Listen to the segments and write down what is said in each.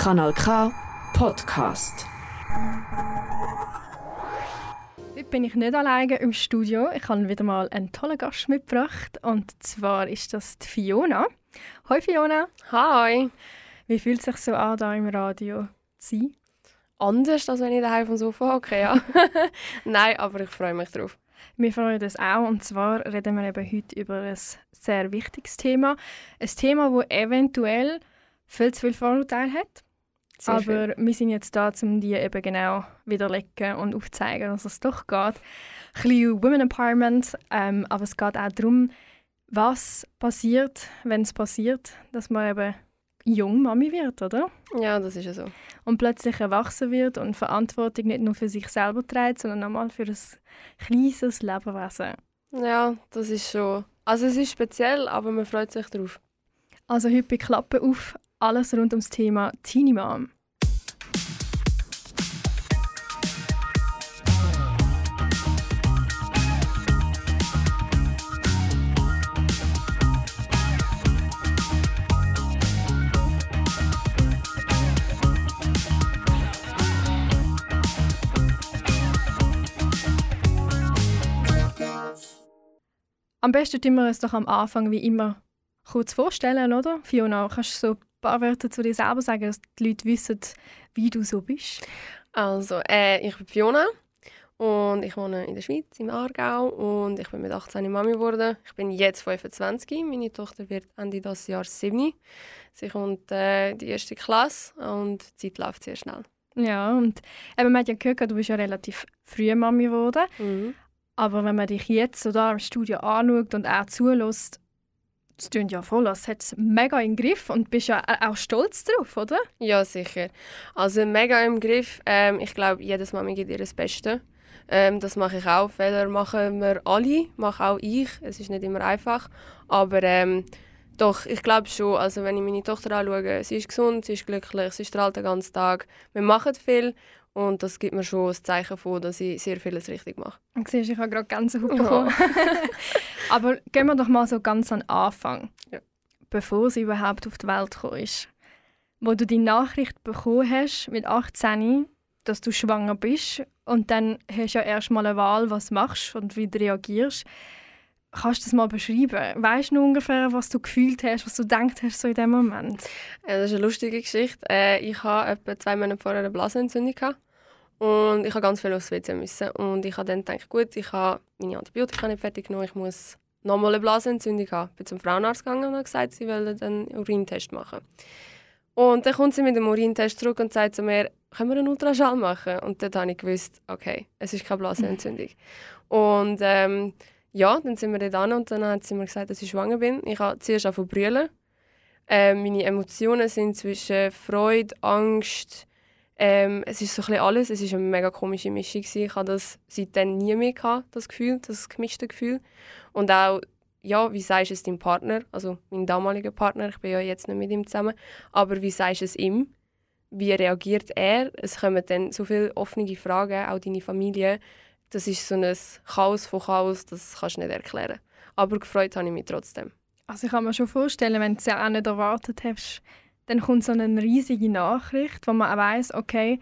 Kanal K Podcast. Heute bin ich nicht alleine im Studio. Ich habe wieder mal einen tollen Gast mitgebracht. Und zwar ist das die Fiona. Hoi Fiona. Hi. Wie fühlt es sich so an, hier im Radio zu sein? Anders, als wenn ich daheim vom Sofa hocke, ja. Nein, aber ich freue mich drauf. Wir freuen uns auch. Und zwar reden wir eben heute über ein sehr wichtiges Thema. Ein Thema, das eventuell viel zu viel Vorurteile hat. Sehr aber viel. wir sind jetzt da, um die eben genau widerlegen und aufzuzeigen, dass es doch geht. Ein bisschen Women Empowerment, ähm, aber es geht auch darum, was passiert, wenn es passiert, dass man eben jung Mami wird, oder? Ja, das ist ja so. Und plötzlich erwachsen wird und Verantwortung nicht nur für sich selber trägt, sondern auch mal für ein kleines Lebewesen. Ja, das ist schon. Also es ist speziell, aber man freut sich drauf. Also heute bei Klappe auf, alles rund ums Thema Teenie Mom. Am besten tun wir uns doch am Anfang wie immer kurz vorstellen, oder? Fiona, kannst du so paar Wörter zu dir selber sagen, dass die Leute wissen, wie du so bist? Also, äh, ich bin Fiona und ich wohne in der Schweiz, im Aargau und ich bin mit 18 Mami geworden. Ich bin jetzt 25, meine Tochter wird Ende dieses Jahres 7. Sie kommt äh, in die erste Klasse und die Zeit läuft sehr schnell. Ja, und eben, man hat ja gehört, du bist ja relativ früh Mami geworden. Mhm. Aber wenn man dich jetzt so da im Studio anschaut und auch zulässt, das klingt ja voll, als hättest es mega im Griff und bist ja auch stolz drauf, oder? Ja, sicher. Also mega im Griff. Ähm, ich glaube, jedes Mami gibt ihr das Beste. Ähm, das mache ich auch. Fehler machen wir alle, mache auch ich. Es ist nicht immer einfach. Aber ähm, doch, ich glaube schon, also wenn ich meine Tochter anschaue, sie ist gesund, sie ist glücklich, sie strahlt den ganzen Tag. Wir machen viel und das gibt mir schon ein Zeichen von, dass ich sehr vieles richtig mache. Und siehst, ich habe gerade Gänsehaut bekommen. Aber gehen wir doch mal so ganz an den Anfang. Ja. Bevor sie überhaupt auf die Welt gekommen ist. Wo du die Nachricht bekommen hast mit 18, dass du schwanger bist und dann hast du ja erst mal eine Wahl, was du machst und wie du reagierst. Kannst du das mal beschreiben? Weißt du ungefähr, was du gefühlt hast, was du gedacht hast so in dem Moment? Äh, das ist eine lustige Geschichte. Äh, ich hatte etwa zwei Monate vorher eine Blasenentzündung. Und ich habe ganz viel aufs WC müssen. Und ich habe dann gedacht, gut, ich habe meine Antibiotika nicht fertig genommen, ich muss nochmal eine Blasenentzündung haben. Ich bin zum Frauenarzt gegangen und habe gesagt, sie wollen einen Urintest machen. Und dann kommt sie mit dem Urintest zurück und sagt zu mir, können wir einen Ultraschall machen? Und dort habe ich gewusst, okay, es ist keine Blasenentzündung. und ähm, ja, dann sind wir dort an und dann hat sie mir gesagt, dass ich schwanger bin. Ich habe zuerst angefangen zu brüllen. Ähm, meine Emotionen sind zwischen Freude, Angst, ähm, es ist so ein alles. Es ist eine mega komische Mischung. gewesen. Ich hatte das seitdem nie mehr, gehabt, das Gefühl, das gemischte Gefühl. Und auch, ja, wie sagst du es deinem Partner, also mein damaliger Partner, ich bin ja jetzt nicht mit ihm zusammen, aber wie sagst du es ihm? Wie reagiert er? Es kommen dann so viele offene Fragen, auch deine Familie. Das ist so ein Chaos von Chaos, das kannst du nicht erklären. Aber gefreut habe ich mich trotzdem. Also ich kann mir schon vorstellen, wenn du es ja auch nicht erwartet hast, dann kommt so eine riesige Nachricht, wo man auch weiss, okay,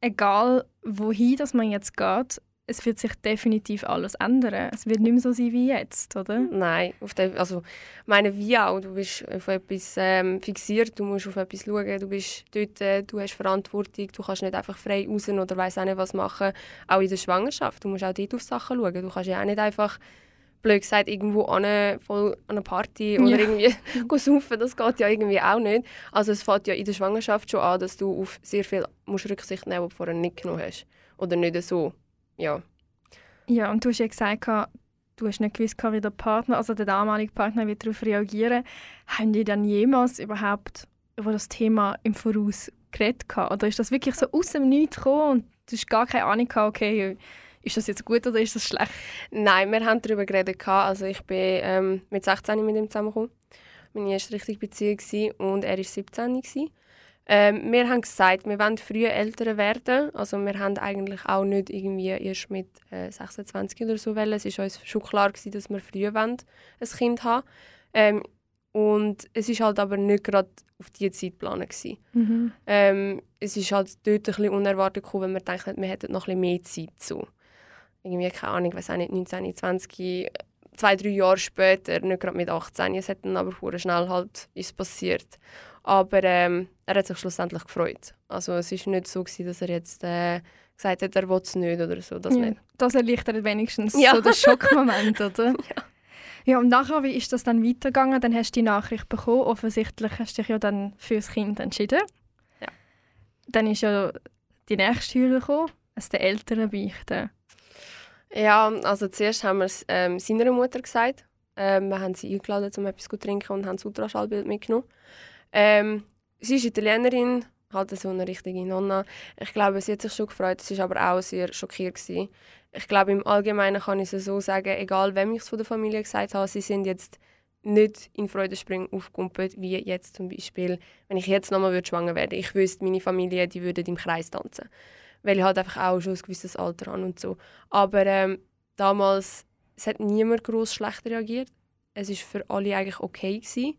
egal wohin dass man jetzt geht, es wird sich definitiv alles ändern. Es wird nicht mehr so sein wie jetzt, oder? Nein, auf den, also meine wie auch, du bist auf etwas ähm, fixiert, du musst auf etwas schauen, du bist dort, äh, du hast Verantwortung, du kannst nicht einfach frei raus oder weiss auch nicht was machen, auch in der Schwangerschaft, du musst auch dort auf Sachen schauen, du kannst ja auch nicht einfach blöd gesagt irgendwo an, voll an eine Party oder Ja. irgendwie saufen, das geht ja irgendwie auch nicht. Also es fängt ja in der Schwangerschaft schon an, dass du auf sehr viel musst Rücksicht nehmen, was du vorher nicht genommen hast. Oder nicht so, ja. Ja, und du hast ja gesagt, du hast nicht gewusst, wie der Partner, also der damalige Partner, wird darauf reagieren. Haben die dann jemals überhaupt über das Thema im Voraus geredet? Oder ist das wirklich so aus dem Nichts gekommen und du hast gar keine Ahnung okay, ist das jetzt gut oder ist das schlecht? Nein, wir haben darüber geredet. Also ich bin ähm, mit 16 mit ihm zusammengekommen. Meine erste richtige Beziehung gewesen, und er war 17. gewesen. Ähm, wir haben gesagt, wir wollen früh Eltern werden. Also wir haben eigentlich auch nicht irgendwie erst mit äh, 26 oder so wollen. Es war uns schon klar, gewesen, dass wir früh wollen, ein Kind haben ähm, Und es ist halt aber nicht gerade auf diese Zeit geplant. Mhm. Ähm, es ist halt dort ein bisschen unerwartet gekommen, wenn man denkt, wir hätten noch ein bisschen mehr Zeit so. Irgendwie, keine Ahnung, ich weiß auch nicht, 19, 20, zwei, drei Jahre später, nicht gerade mit 18, es hat dann aber sehr schnell halt ist passiert. Aber ähm, er hat sich schlussendlich gefreut. Also es ist nicht so gewesen, dass er jetzt äh, gesagt hat, er will es nicht oder so, das ja. nicht. Das erleichtert wenigstens Ja. so den Schockmoment, oder? Ja. Ja, und nachher, wie ist das dann weitergegangen? Dann hast du die Nachricht bekommen. Offensichtlich hast du dich ja dann für das Kind entschieden. Ja. Dann ist ja die nächste Hürde gekommen, es den Eltern beichten. Ja, also zuerst haben wir es ähm, seiner Mutter gesagt. Ähm, wir haben sie eingeladen, um etwas zu trinken und haben das Ultraschallbild mitgenommen. Ähm, sie ist Italienerin, halt so eine richtige Nonna. Ich glaube, sie hat sich schon gefreut, sie war aber auch sehr schockiert. Gewesen. Ich glaube, im Allgemeinen kann ich es so sagen, egal wem ich es von der Familie gesagt habe, sie sind jetzt nicht in Freudenspringen aufgekumpelt, wie jetzt zum Beispiel, wenn ich jetzt nochmal schwanger werde. Ich wüsste, meine Familie, die würde im Kreis tanzen. Weil ich halt einfach auch schon ein gewisses Alter habe und so. Aber ähm, damals, es hat niemand groß schlecht reagiert. Es ist für alle eigentlich okay gewesen.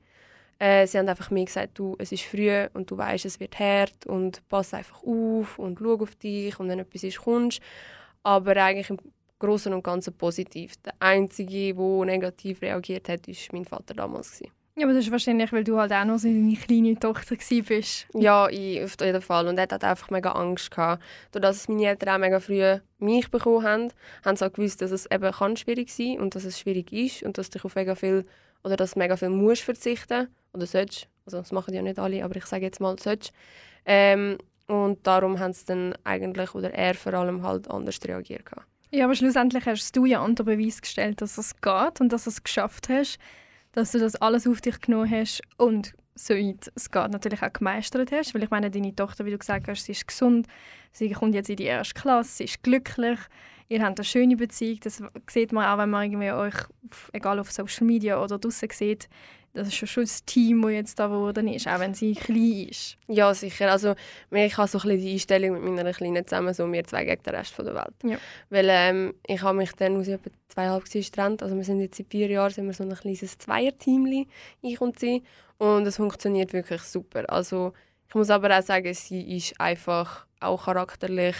Äh, sie haben einfach mir gesagt, du, es ist früh und du weißt, es wird hart und pass einfach auf und schau auf dich und wenn etwas ist, kommst. Aber eigentlich im Großen und Ganzen positiv. Der Einzige, der negativ reagiert hat, war mein Vater damals. Gewesen. Ja, aber das ist wahrscheinlich, weil du halt auch noch so eine kleine Tochter bist. Ja, ich, auf jeden Fall. Und er hat einfach mega Angst gehabt. Dadurch, dass meine Eltern auch mega früh mich bekommen haben, haben sie auch gewusst, dass es eben kann schwierig sein und dass es schwierig ist und dass du auf mega viel oder dass mega viel musst verzichten oder sollst. Also das machen ja nicht alle, aber ich sage jetzt mal sollst. Ähm, und darum haben sie dann eigentlich oder er vor allem halt anders reagiert gehabt. Ja, aber schlussendlich hast du ja unter Beweis gestellt, dass es geht und dass du es geschafft hast, dass du das alles auf dich genommen hast und soweit es geht natürlich auch gemeistert hast. Weil ich meine, deine Tochter, wie du gesagt hast, sie ist gesund, sie kommt jetzt in die erste Klasse, sie ist glücklich, ihr habt eine schöne Beziehung. Das sieht man auch, wenn man irgendwie euch, egal auf Social Media oder draußen sieht, das ist schon das Team, das jetzt da geworden ist, auch wenn sie klein ist. Ja, sicher. Also, ich habe so ein die Einstellung mit meiner Kleinen zusammen, so wir zwei gegen den Rest von der Welt. Ja. Weil ähm, ich habe mich dann, als ich etwa zweieinhalb war, getrennt. Also wir sind jetzt seit vier Jahren sind wir so ein kleines Zweierteam, ich und sie. Und es funktioniert wirklich super. Also ich muss aber auch sagen, sie ist einfach auch charakterlich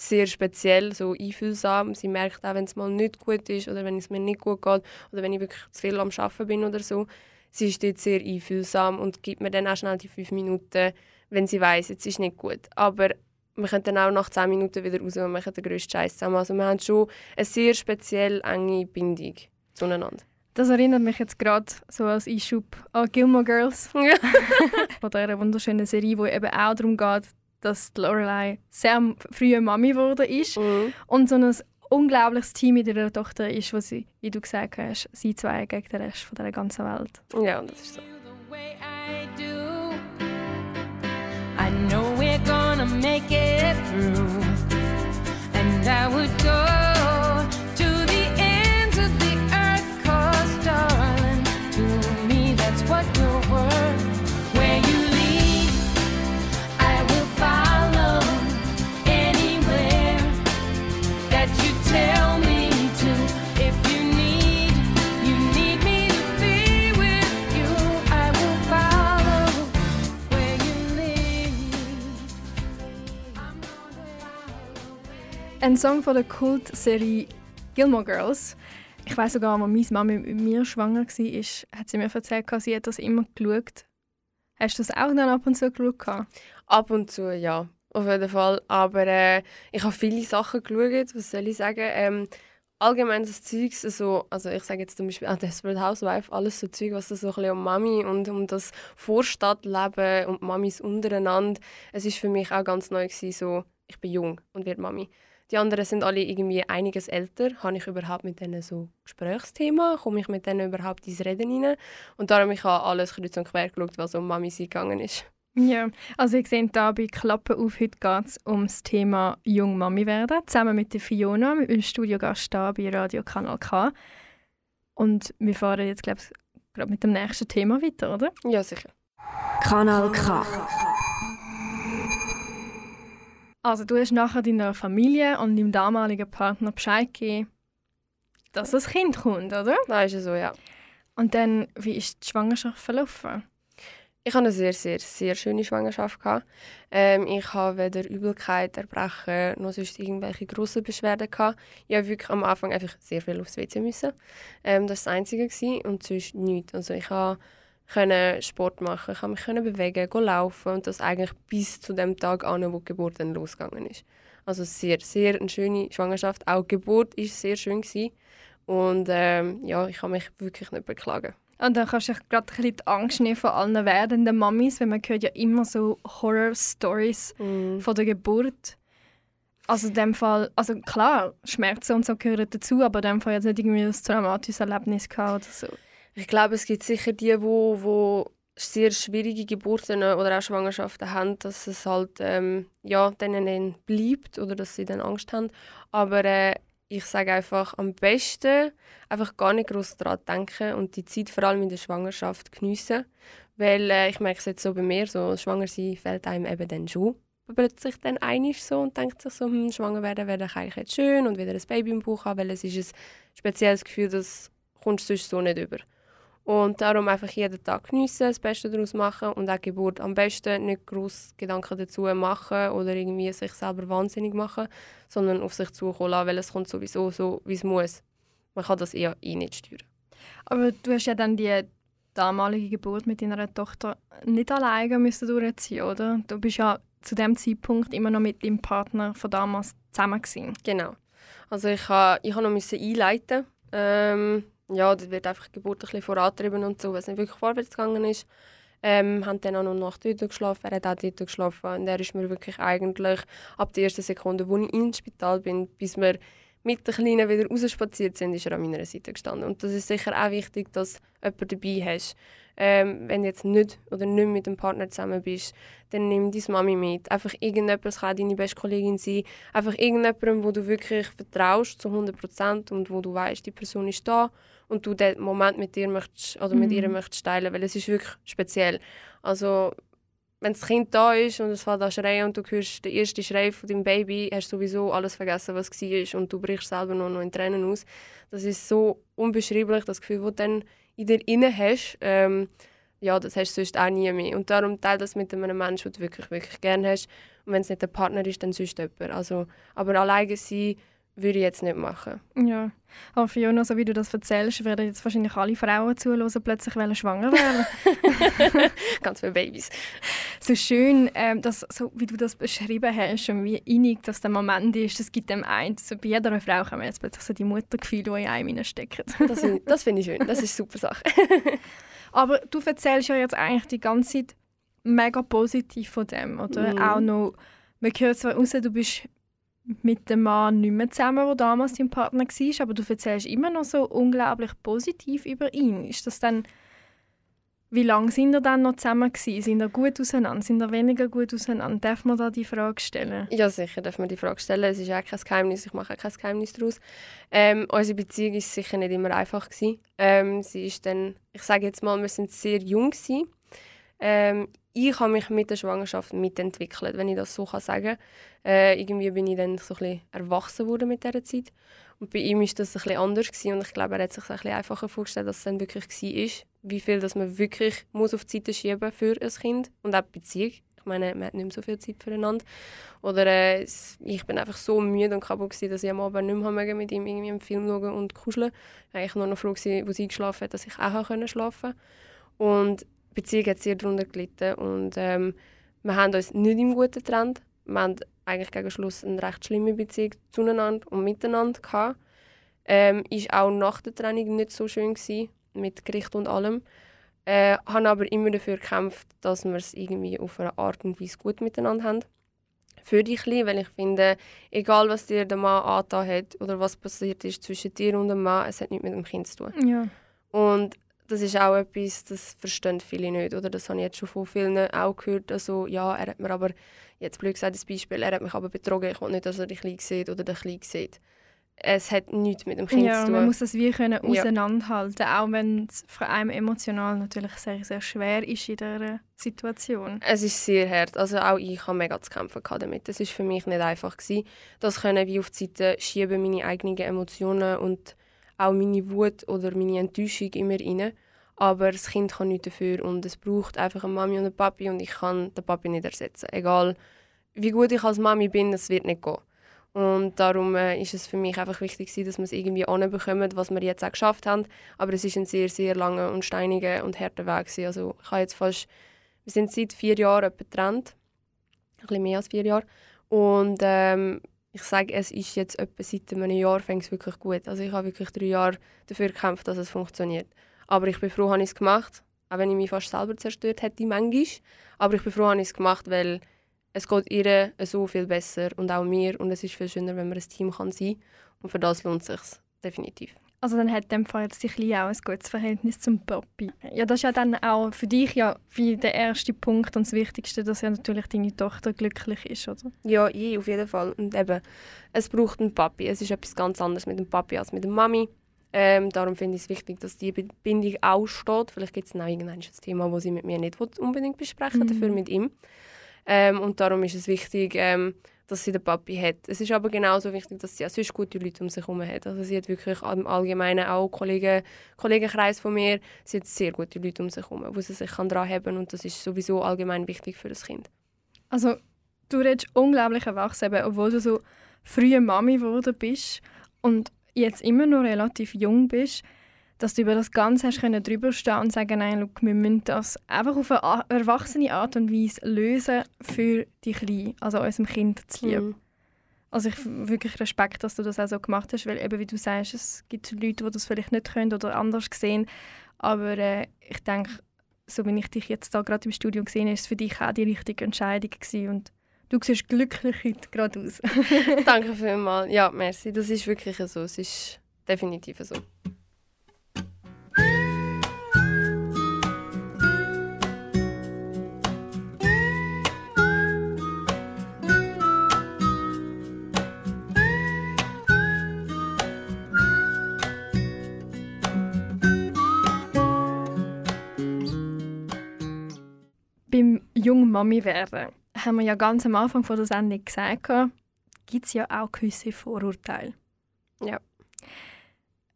sehr speziell, so einfühlsam. Sie merkt auch, wenn es mal nicht gut ist oder wenn es mir nicht gut geht oder wenn ich wirklich zu viel am Arbeiten bin oder so. Sie ist dort sehr einfühlsam und gibt mir dann auch schnell die fünf Minuten, wenn sie weiß, jetzt ist nicht gut. Aber wir können dann auch nach zehn Minuten wieder raus und machen den grössten Scheiß zusammen. Also wir haben schon eine sehr speziell enge Bindung zueinander. Das erinnert mich jetzt gerade so als Einschub an Gilmore Girls. Ja. Von dieser wunderschönen Serie, wo eben auch darum geht, dass Lorelei sehr früh Mami geworden ist Mhm. und so ein unglaubliches Team mit ihrer Tochter ist, wo sie, wie du gesagt hast, sie zwei gegen den Rest von der ganzen Welt. Ja, das ist so. I know we're gonna make it through. And I would go Ein Song von der Kultserie Gilmore Girls. Ich weiß sogar, als meine Mama mit mir schwanger war, hat sie mir erzählt, sie hat das immer geschaut. Hast du das auch dann ab und zu geschaut? Ab und zu, ja. Auf jeden Fall. Aber äh, ich habe viele Sachen geschaut, was soll ich sagen. Ähm, allgemein das Zeug, so, also ich sage jetzt zum Beispiel auch Desperate Housewife, alles so Zeug, was so ein bisschen um Mami und um das Vorstadtleben und Mamis untereinander. Es ist für mich auch ganz neu gewesen, so, ich bin jung und werde Mami. Die anderen sind alle irgendwie einiges älter. Habe ich überhaupt mit denen so Gesprächsthema? Komme ich mit denen überhaupt ins Reden rein? Und darum ich habe alles kreuz und quer geschaut, was um Mami sein gegangen ist. Ja, also ich sehe da bei Klappe auf, heute geht es um das Thema Jung Mami werden, zusammen mit der Fiona, mit dem Studiogast da bei Radio Kanal K. Und wir fahren jetzt, glaube ich, gerade mit dem nächsten Thema weiter, oder? Ja, sicher. Kanal K. Also du hast nachher deiner Familie und deinem damaligen Partner Bescheid gegeben, dass das Kind kommt, oder? Nein, ist ja so, ja. Und dann, wie ist die Schwangerschaft verlaufen? Ich hatte eine sehr, sehr, sehr schöne Schwangerschaft. Gehabt. Ähm, ich hatte weder Übelkeit, Erbrechen noch sonst irgendwelche grossen Beschwerden. Gehabt. Ich musste wirklich am Anfang einfach sehr viel aufs WC. Müssen. Ähm, das war das Einzige. Gewesen, und sonst nichts. Also ich konnte Sport machen, ich mich bewegen, gehen laufen und das eigentlich bis zu dem Tag an, wo die Geburt dann losgegangen ist. Also sehr, sehr eine schöne Schwangerschaft. Auch die Geburt war sehr schön. Gewesen. Und ähm, ja, ich kann mich wirklich nicht beklagen. Und dann kannst du dich gerade ein bisschen die Angst nehmen von allen werdenden Mamis, weil man hört ja immer so Horror-Stories Mm. von der Geburt. Also in dem Fall, also klar, Schmerzen und so gehören dazu, aber in dem Fall jetzt nicht irgendwie ein traumatisches Erlebnis gehabt oder so. Ich glaube, es gibt sicher die, wo, wo sehr schwierige Geburten oder auch Schwangerschaften haben, dass es halt ähm, ja, denen dann bleibt oder dass sie dann Angst haben. Aber äh, ich sage einfach, am besten einfach gar nicht groß daran denken und die Zeit vor allem in der Schwangerschaft geniessen. Weil äh, ich merke es jetzt so bei mir, so schwanger sein fällt einem eben dann schon plötzlich dann einig so und denkt sich so, hm, schwanger werden wäre doch eigentlich jetzt schön und wieder ein Baby im Bauch haben, weil es ist ein spezielles Gefühl, das kommst du sonst so nicht über. Und darum einfach jeden Tag geniessen, das Beste daraus machen und auch Geburt am besten nicht groß Gedanken dazu machen oder irgendwie sich selber wahnsinnig machen, sondern auf sich zukommen lassen, weil es kommt sowieso so, wie es muss. Man kann das eher eh nicht steuern. Aber du hast ja dann die damalige Geburt mit deiner Tochter nicht alleine müssen durchziehen, oder? Du bist ja zu dem Zeitpunkt immer noch mit deinem Partner von damals zusammen gewesen. Genau. Also ich ha, ich ha noch müssen einleiten. Ähm, ja, da wird einfach die Geburt ein bisschen vorantrieben und so, was nicht wirklich vorwärts gegangen ist. Ähm, haben dann auch noch Nacht dort geschlafen, er hat auch dort geschlafen und er ist mir wirklich eigentlich ab der ersten Sekunde, wo ich ins Spital bin, bis wir mit den Kleinen wieder rausspaziert sind, ist er an meiner Seite gestanden. Und das ist sicher auch wichtig, dass du jemanden dabei hast. Ähm, wenn du jetzt nicht oder nicht mit dem Partner zusammen bist, dann nimm deine Mami mit. Einfach irgendjemand, es kann deine beste Kollegin sein, einfach irgendjemandem, wo du wirklich vertraust zu 100% und wo du weißt, die Person ist da und du den Moment mit dir möchtest, oder mit Mhm. ihr möchtest teilen, weil es ist wirklich speziell. Also wenn das Kind da ist und es fängt an schreien und du hörst den ersten Schrei von deinem Baby, hast du sowieso alles vergessen, was war und du brichst selber nur noch in Tränen aus. Das ist so unbeschreiblich, das Gefühl, das du dann in dir inne hast. Ähm, ja, das hast du sonst auch nie mehr. Und darum teile das mit einem Menschen, den du wirklich, wirklich gerne hast. Und wenn es nicht der Partner ist, dann sonst jemand. Also, aber alleine sein würde ich jetzt nicht machen. Ja. Aber Fiona, so wie du das erzählst, werden jetzt wahrscheinlich alle Frauen zuhören, plötzlich wollen schwanger werden. Ganz viele Babys. so schön, ähm, dass, so wie du das beschrieben hast und wie innig das der Moment ist, das gibt dem einen. So bei jeder Frau kann man jetzt plötzlich so die Muttergefühle, die in einem stecken. Das, das finde ich schön. Das ist eine super Sache. Aber du erzählst ja jetzt eigentlich die ganze Zeit mega positiv von dem, oder? Mhm. Auch noch, man hört zwar raus, du bist mit dem Mann nicht mehr zusammen, der damals dein Partner war, aber du erzählst immer noch so unglaublich positiv über ihn. Ist das dann... Wie lange sind ihr dann noch zusammen gewesen? Sind ihr gut auseinander? Sind ihr weniger gut auseinander? Darf man da die Frage stellen? Ja, sicher darf man die Frage stellen. Es ist auch kein Geheimnis. Ich mache kein Geheimnis daraus. Ähm, unsere Beziehung war sicher nicht immer einfach. Ähm, sie ist dann, ich sage jetzt mal, wir sind sehr jung. Ähm, ich habe mich mit der Schwangerschaft mitentwickelt, wenn ich das so kann sagen äh, Irgendwie bin ich dann so ein bisschen erwachsen worden mit dieser Zeit. Und bei ihm war das ein bisschen anders. Gewesen. Und ich glaube, er hat sich ein bisschen einfacher vorgestellt, als es dann wirklich war. Wie viel dass man wirklich muss auf die Seite schieben für ein Kind und auch die Beziehung. Ich meine, man hat nicht mehr so viel Zeit füreinander. Oder äh, ich bin einfach so müde und kaputt, gewesen, dass ich am Abend nicht mehr mit ihm irgendwie einen Film schauen und kuscheln. Eigentlich nur noch froh, gewesen, wo sie geschlafen hat, dass ich auch schlafen Und die Beziehung hat sehr darunter gelitten. Und ähm, wir haben uns nicht im Guten getrennt. Wir haben eigentlich gegen Schluss eine recht schlimme Beziehung zueinander und miteinander gehabt. Ähm, ist auch nach der Trennung nicht so schön gewesen, mit Gericht und allem. Äh, habe aber immer dafür gekämpft, dass wir es irgendwie auf eine Art und Weise gut miteinander haben. Für dich, weil ich finde, egal was dir der Mann angetan hat oder was passiert ist zwischen dir und dem Mann, es hat nichts mit dem Kind zu tun. Ja. Und das ist auch etwas, das verstehen viele nicht. Oder das habe ich jetzt schon von vielen auch gehört. Also, ja, er hat mir aber, jetzt blöd gesagt, das Beispiel, er hat mich aber betrogen. Ich will nicht, dass er dich klein sieht oder den klein sieht. Es hat nichts mit dem Kind ja, zu tun. man muss das wie können Ja. auseinanderhalten, auch wenn es für einen emotional natürlich sehr, sehr schwer ist in dieser Situation. Es ist sehr hart. Also auch ich hatte mega zu kämpfen damit. Es war für mich nicht einfach. Gewesen. Das können wie auf die Seite schieben, meine eigenen Emotionen und auch meine Wut oder meine Enttäuschung immer rein. Aber das Kind kann nichts dafür und es braucht einfach eine Mami und einen Papi und ich kann den Papi nicht ersetzen. Egal wie gut ich als Mami bin, es wird nicht gehen. Und darum äh, ist es für mich einfach wichtig, dass wir es irgendwie anbekommen, was wir jetzt auch geschafft haben. Aber es ist ein sehr, sehr langer und steiniger und harter Weg. Gewesen. Also ich habe jetzt fast, wir sind seit vier Jahren getrennt. Ein bisschen mehr als vier Jahre. Und ähm, ich sage, es ist jetzt etwa seit einem Jahr fängt es wirklich gut. Also ich habe wirklich drei Jahre dafür gekämpft, dass es funktioniert. Aber ich bin froh, habe ich es gemacht. Auch wenn ich mich fast selber zerstört hätte, manchmal. Aber ich bin froh, habe ich es gemacht, weil es geht ihr so viel besser und auch mir. Und es ist viel schöner, wenn man ein Team kann sein kann. Und für das lohnt es sich definitiv. Also dann hat dem Fall jetzt die Kleine auch ein gutes Verhältnis zum Papi. Ja, das ist ja dann auch für dich ja wie der erste Punkt und das Wichtigste, dass ja natürlich deine Tochter glücklich ist, oder? Ja, je, auf jeden Fall. Und eben, es braucht einen Papi. Es ist etwas ganz anderes mit dem Papi als mit der Mami. Ähm, darum finde ich es wichtig, dass die Bindung auch steht. Vielleicht gibt es noch irgendein Thema, das sie mit mir nicht unbedingt besprechen Mhm. dafür mit ihm. Ähm, und darum ist es wichtig, ähm, dass sie den Papi hat. Es ist aber genauso wichtig, dass sie auch sonst gute Leute um sich herum hat. Also sie hat wirklich im Allgemeinen auch Kollegen, Kollegenkreis von mir, sie hat sehr gute Leute um sich herum, wo sie sich kann dran haben kann. Und das ist sowieso allgemein wichtig für das Kind. Also du redest unglaublich erwachsen, obwohl du so frühe Mami geworden bist und jetzt immer noch relativ jung bist, dass du über das Ganze hast können drüber stehen und sagen, nein, look, wir müssen das einfach auf eine erwachsene Art und Weise lösen für die Kleine, also unserem Kind zu lieb. Mhm. Also ich wirklich Respekt, dass du das auch so gemacht hast, weil eben wie du sagst, es gibt Leute, die das vielleicht nicht können oder anders sehen, aber äh, ich denke, so wie ich dich jetzt da gerade im Studio gesehen habe, ist es für dich auch die richtige Entscheidung gewesen und du siehst glücklich heute gerade aus. Danke vielmals. Ja, merci. Das ist wirklich so. Es ist definitiv so. Mami werden haben wir ja ganz am Anfang von der Sendung gesagt, gibt es ja auch gewisse Vorurteile. Ja.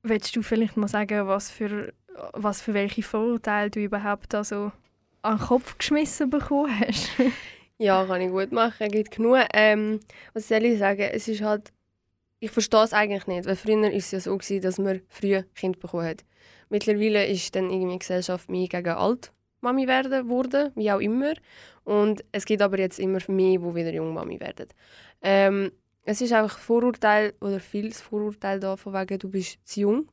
Willst du vielleicht mal sagen, was für, was für welche Vorurteile du überhaupt also an den Kopf geschmissen bekommen hast? Ja, kann ich gut machen. Gibt genug. Ähm, was soll ich sagen? Es ist halt. Ich verstehe es eigentlich nicht. Weil früher war es ja so, gewesen, dass man früh Kind bekommen hat. Mittlerweile ist dann irgendwie die Gesellschaft mehr gegen alt Mami werden wurde, wie auch immer. Und es gibt aber jetzt immer mehr, die wieder jung Mami werden. Ähm, es ist einfach Vorurteil oder vieles Vorurteil da, von wegen, du bist zu jung.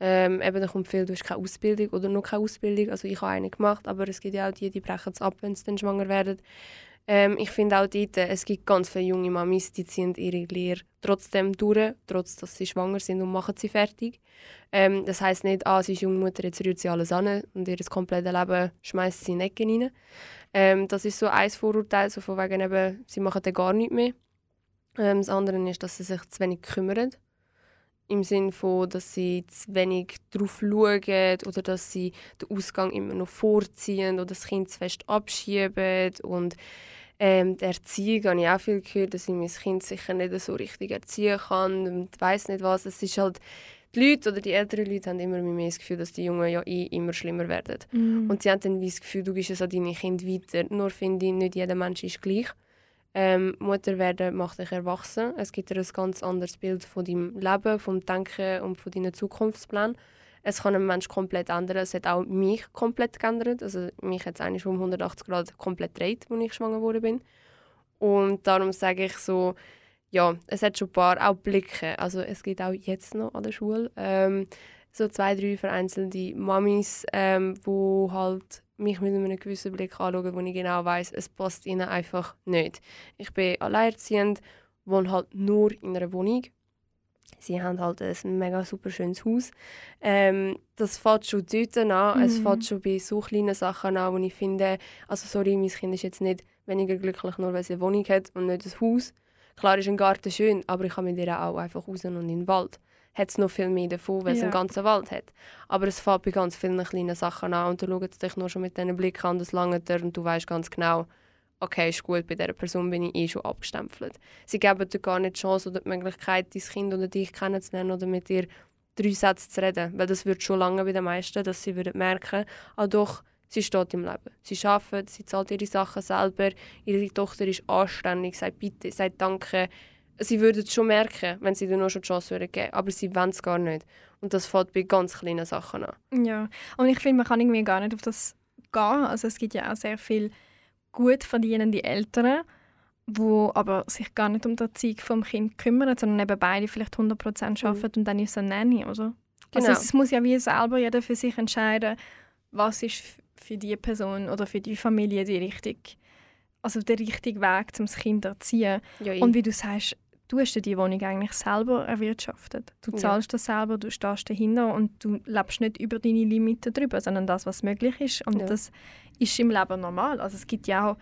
Ähm, eben, da kommt viel, du hast keine Ausbildung oder noch keine Ausbildung. Also ich habe eine gemacht, aber es gibt ja auch die, die brechen es ab, wenn sie dann schwanger werden. Ähm, ich finde auch dort, äh, es gibt ganz viele junge Mamis, die ziehen ihre Lehre trotzdem durch, trotz dass sie schwanger sind und machen sie fertig. Ähm, das heißt nicht, ah, sie ist Jungmutter, jetzt rührt sie alles an und ihr komplettes Leben schmeißt sie in die Ecke rein. Ähm, das ist so ein Vorurteil, so von wegen eben, sie machen dann gar nichts mehr. Ähm, das andere ist, dass sie sich zu wenig kümmern. Im Sinne von, dass sie zu wenig darauf schauen oder dass sie den Ausgang immer noch vorziehen oder das Kind zu fest abschieben. Und ähm, die Erziehung habe ich auch viel gehört, dass ich mein Kind sicher nicht so richtig erziehen kann und weiß nicht was. Es ist halt, die Leute oder die älteren Leute haben immer mehr das Gefühl, dass die Jungen ja eh immer schlimmer werden. Und sie haben dann das Gefühl, du gibst es an deine Kinder weiter. Nur finde ich, nicht jeder Mensch ist gleich. Ähm, Mutter werden macht dich erwachsen. Es gibt dir ein ganz anderes Bild von deinem Leben, vom Denken und von deinen Zukunftsplänen. Es kann einen Mensch komplett ändern. Es hat auch mich komplett geändert. Also mich hat es eigentlich um 180 Grad komplett gedreht, als ich schwanger geworden bin. Und darum sage ich so, ja, es hat schon ein paar auch Blicke. Also es gibt auch jetzt noch an der Schule ähm, so zwei, drei vereinzelte Mamis, ähm, wo halt mich mit einem gewissen Blick anschauen, wo ich genau weiß, es passt ihnen einfach nicht. Ich bin alleinerziehend, wohne halt nur in einer Wohnung. Sie haben halt ein mega super schönes Haus. Ähm, das fängt schon dort an. Es Mhm. fängt schon bei so kleinen Sachen an, wo ich finde, also sorry, mein Kind ist jetzt nicht weniger glücklich, nur weil sie eine Wohnung hat und nicht ein Haus. Klar ist ein Garten schön, aber ich kann mit ihr auch einfach raus und in den Wald. Hat es noch viel mehr davon, weil es Ja. einen ganzen Wald hat. Aber es fängt bei ganz vielen kleinen Sachen an und du schaust dich nur schon mit diesen Blick an, das lange dir und du weißt ganz genau, okay, ist gut, bei dieser Person bin ich eh schon abgestempelt. Sie geben dir gar nicht die Chance oder die Möglichkeit, dein Kind oder dich kennenzulernen oder mit dir drei Sätze zu reden, weil das wird schon lange bei den meisten, dass sie würden merken, ah doch, sie steht im Leben. Sie arbeitet, sie zahlt ihre Sachen selber, ihre Tochter ist anständig, sagt bitte, sagt danke. Sie würden es schon merken, wenn sie dir nur schon die Chance würden geben, aber sie wollen es gar nicht. Und das fällt bei ganz kleinen Sachen an. Ja, und ich finde, man kann irgendwie gar nicht auf das gehen. Also es gibt ja auch sehr viel gut verdienende Eltern, die aber sich gar nicht um die Erziehung vom Kind kümmern, sondern eben beide vielleicht 100% arbeiten und dann ist es eine Nanny, oder? Genau. Also es muss ja wie selber jeder für sich entscheiden, was ist für die Person oder für die Familie die richtig, also der richtige Weg, um das Kind zu erziehen. Ja, Und wie du sagst, du hast dir die Wohnung eigentlich selber erwirtschaftet. Du Ja. zahlst das selber, du stehst dahinter und du lebst nicht über deine Limiten drüber, sondern das, was möglich ist. Und Ja. das ist im Leben normal. Also es gibt ja auch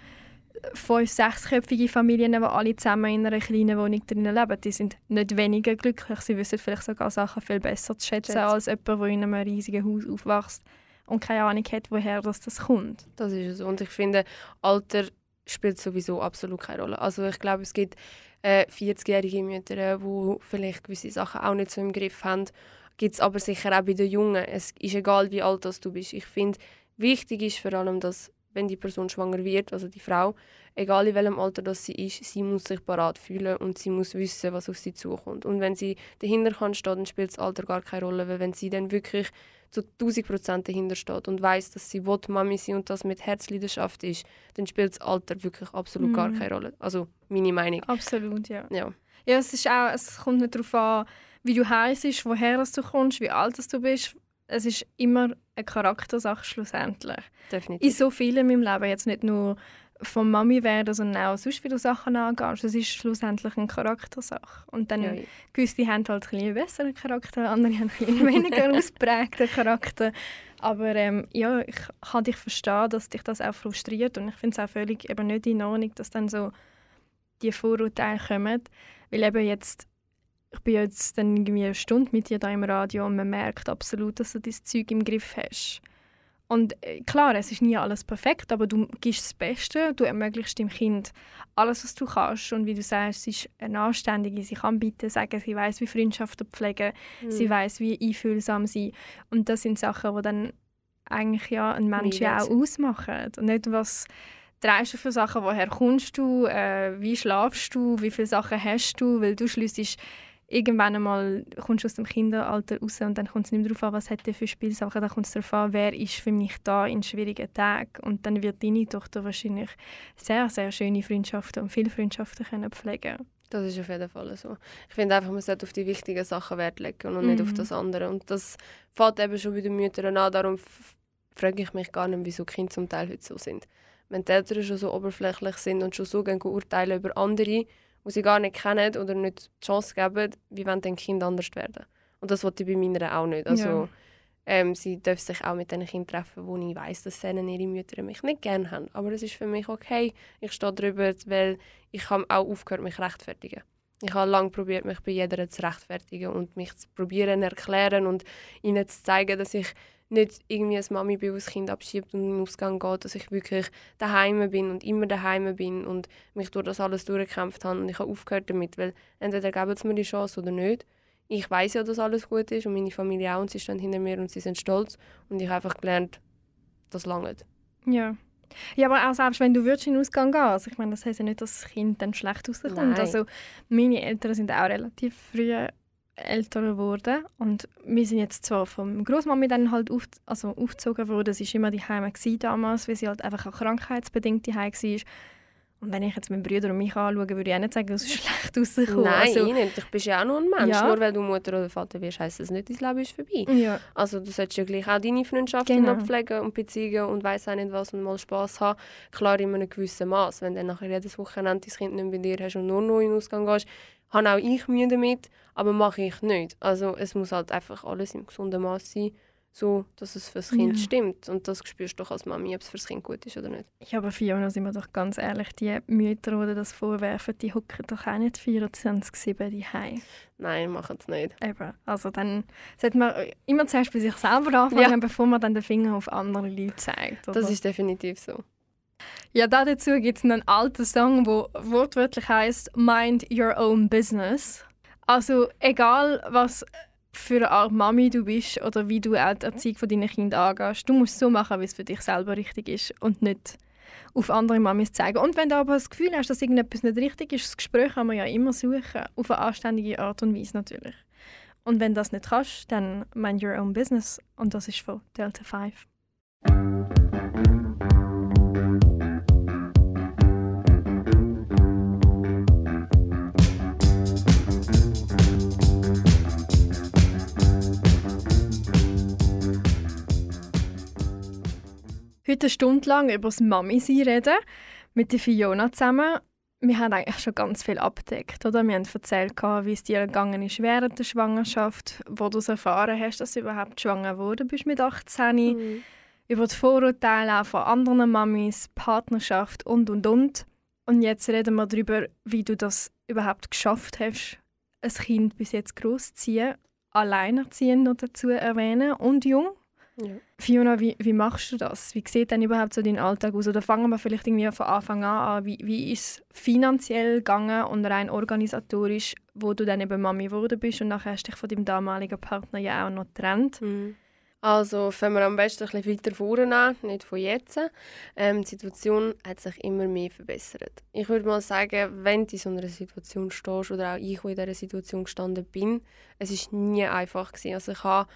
fünf-, sechsköpfige Familien, die alle zusammen in einer kleinen Wohnung drinnen leben. Die sind nicht weniger glücklich. Sie wissen vielleicht sogar Sachen viel besser zu schätzen Schätzen. als jemand, der in einem riesigen Haus aufwächst und keine Ahnung hat, woher das, das kommt. Das ist es. Und ich finde, Alter spielt sowieso absolut keine Rolle. Also ich glaube, es gibt äh, 40-jährige Mütter, die vielleicht gewisse Sachen auch nicht so im Griff haben. Gibt es aber sicher auch bei den Jungen. Es ist egal, wie alt das du bist. Ich finde, wichtig ist vor allem, dass wenn die Person schwanger wird, also die Frau, egal in welchem Alter das sie ist, sie muss sich parat fühlen und sie muss wissen, was auf sie zukommt. Und wenn sie dahinter kann stehen, dann spielt das Alter gar keine Rolle, weil wenn sie dann wirklich zu 1000 Prozent dahinter steht und weiß, dass sie will Mami sein und das mit Herzleidenschaft ist, dann spielt das Alter wirklich absolut gar Mhm. keine Rolle. Also meine Meinung. Absolut, ja. Ja, Ja, es, ist auch, es kommt nicht darauf an, wie du heisst, woher du kommst, wie alt du bist. Es ist immer eine Charaktersache schlussendlich. In definitiv. so vielen in meinem Leben, jetzt nicht nur vom Mami werden, sondern auch sonst, wie du Sachen angehst. Es ist schlussendlich eine Charaktersache. Und dann Ja, gewisse haben halt ein bisschen einen besseren Charakter, andere haben ein bisschen weniger ausprägten Charakter. Aber ähm, ja, ich kann dich verstehen, dass dich das auch frustriert und ich finde es auch völlig eben nicht in Ordnung, dass dann so die Vorurteile kommen. Weil eben jetzt, ich bin jetzt dann irgendwie eine Stunde mit dir da im Radio und man merkt absolut, dass du dein Zeug im Griff hast. Und äh, klar, es ist nie alles perfekt, aber du gibst das Beste, du ermöglichst dem Kind alles, was du kannst. Und wie du sagst, sie ist eine Anständige, sie kann bitte sagen, sie weiß, wie Freundschaften pflegen, sie Mhm. weiß, wie einfühlsam sein. Und das sind Sachen, die dann eigentlich ja ein Mensch ja auch ausmachen. Und nicht, was trägst du für Sachen, woher kommst du, äh, wie schlafst du, wie viele Sachen hast du, weil du schliessest irgendwann einmal kommst du aus dem Kinderalter raus und dann kommt es nicht mehr darauf an, was hat der für Spielsachen, dann kommt es darauf an, wer ist für mich da in schwierigen Tagen und dann wird deine Tochter wahrscheinlich sehr, sehr schöne Freundschaften und viele Freundschaften können pflegen Das ist auf jeden Fall so. Ich finde einfach, man sollte auf die wichtigen Sachen Wert legen und nicht auf Mhm. das andere. Und das fällt eben schon bei den Müttern an. Darum frage ich mich gar nicht, wieso Kinder zum Teil heute so sind. Wenn die Eltern schon so oberflächlich sind und schon so urteilen über andere, die sie gar nicht kennen oder nicht die Chance geben, wie wollen dann Kinder anders werden? Und das wollte ich bei meiner auch nicht. Also, Ja. ähm, sie dürfen sich auch mit den Kindern treffen, wo ich weiß, dass sie ihre Mütter mich nicht gerne haben. Aber es ist für mich okay. Ich stehe darüber, weil ich habe auch aufgehört, mich rechtfertigen. Ich habe lange probiert, mich bei jeder zu rechtfertigen und mich zu probieren, erklären und ihnen zu zeigen, dass ich nicht irgendwie eine Mami bin, das Kind abschiebt und in den Ausgang geht, dass ich wirklich daheim bin und immer daheim bin und mich durch das alles durchgekämpft habe und ich habe aufgehört damit, weil entweder geben sie mir die Chance oder nicht. Ich weiß ja, dass alles gut ist und meine Familie auch und sie stehen hinter mir und sie sind stolz und ich habe einfach gelernt, das langt. Ja. Ja, aber auch selbst wenn du würdest in den Ausgang gehen, also ich meine, das heisst ja nicht, dass das Kind dann schlecht rauskommt. Nein. Also meine Eltern sind auch relativ früh älter geworden und wir sind jetzt zwar vom Großmami dann halt auf, also aufgezogen worden, sie war immer daheim gsi damals, weil sie halt einfach auch krankheitsbedingt daheim war. Und wenn ich jetzt meinen Bruder und mich anschaue, würde ich auch nicht sagen, dass es schlecht rausgekommen. Nein, also, ich nicht. Du bist ja auch nur ein Mensch. Ja. Nur weil du Mutter oder Vater wirst, heisst das nicht, dein Leben ist vorbei. ja, Also du solltest ja gleich auch deine Freundschaften Genau. pflegen und Beziehungen und weiss auch nicht was und mal Spass haben. Klar in einem gewissen Maß. Wenn du dann nachher jedes Wochenende dein Kind nicht bei dir hast und nur noch in den Ausgang gehst, habe auch ich Mühe damit, aber mache ich nicht. Also es muss halt einfach alles im gesunden Maß sein, so dass es für das Kind Ja. stimmt. Und das spürst du doch als Mami, ob es für das Kind gut ist oder nicht. ja, aber Fiona, sind wir doch ganz ehrlich, die Mütter, die das vorwerfen, die hocken doch auch nicht 24-7 daheim. Nein, machen es nicht. Eben. Also dann sollte man immer zuerst bei sich selber anfangen, Ja. bevor man dann den Finger auf andere Leute zeigt. Oder? Das ist definitiv so. Ja, da dazu gibt es einen alten Song, der wortwörtlich heißt Mind Your Own Business. Also egal, was für eine Art Mami du bist oder wie du die Erziehung von deinen Kindern angehst. Du musst so machen, wie es für dich selber richtig ist und nicht auf andere Mamis zeigen. Und wenn du aber das Gefühl hast, dass irgendetwas nicht richtig ist, das Gespräch kann man ja immer suchen, auf eine anständige Art und Weise natürlich. Und wenn das nicht kannst, dann mind your own business. Und das ist von Delta 5. Heute eine Stunde lang über das Mami-Sein reden, mit der Fiona zusammen. Wir haben eigentlich schon ganz viel abgedeckt, oder? Wir haben erzählt, wie es dir gegangen ist während der Schwangerschaft, wo du es erfahren hast, dass du überhaupt schwanger geworden bist mit 18. Mhm. Über die Vorurteile auch von anderen Mamis, Partnerschaft und, und, und. Und jetzt reden wir darüber, wie du das überhaupt geschafft hast, ein Kind bis jetzt groß zu ziehen, alleinerziehend noch dazu erwähnen und jung. Ja. Fiona, wie, wie machst du das? Wie sieht denn überhaupt so dein Alltag aus? Oder fangen wir vielleicht irgendwie von Anfang an an. Wie, wie ist es finanziell gegangen und rein organisatorisch, wo du dann eben Mami geworden bist und nachher hast du dich von deinem damaligen Partner ja auch noch getrennt? Mhm. Also fangen wir am besten ein bisschen weiter vorne an, nicht von jetzt. Ähm, die Situation hat sich immer mehr verbessert. Ich würde mal sagen, wenn du in so einer Situation stehst oder auch ich, wo in dieser Situation gestanden bin, es ist nie einfach gewesen. Also ich habe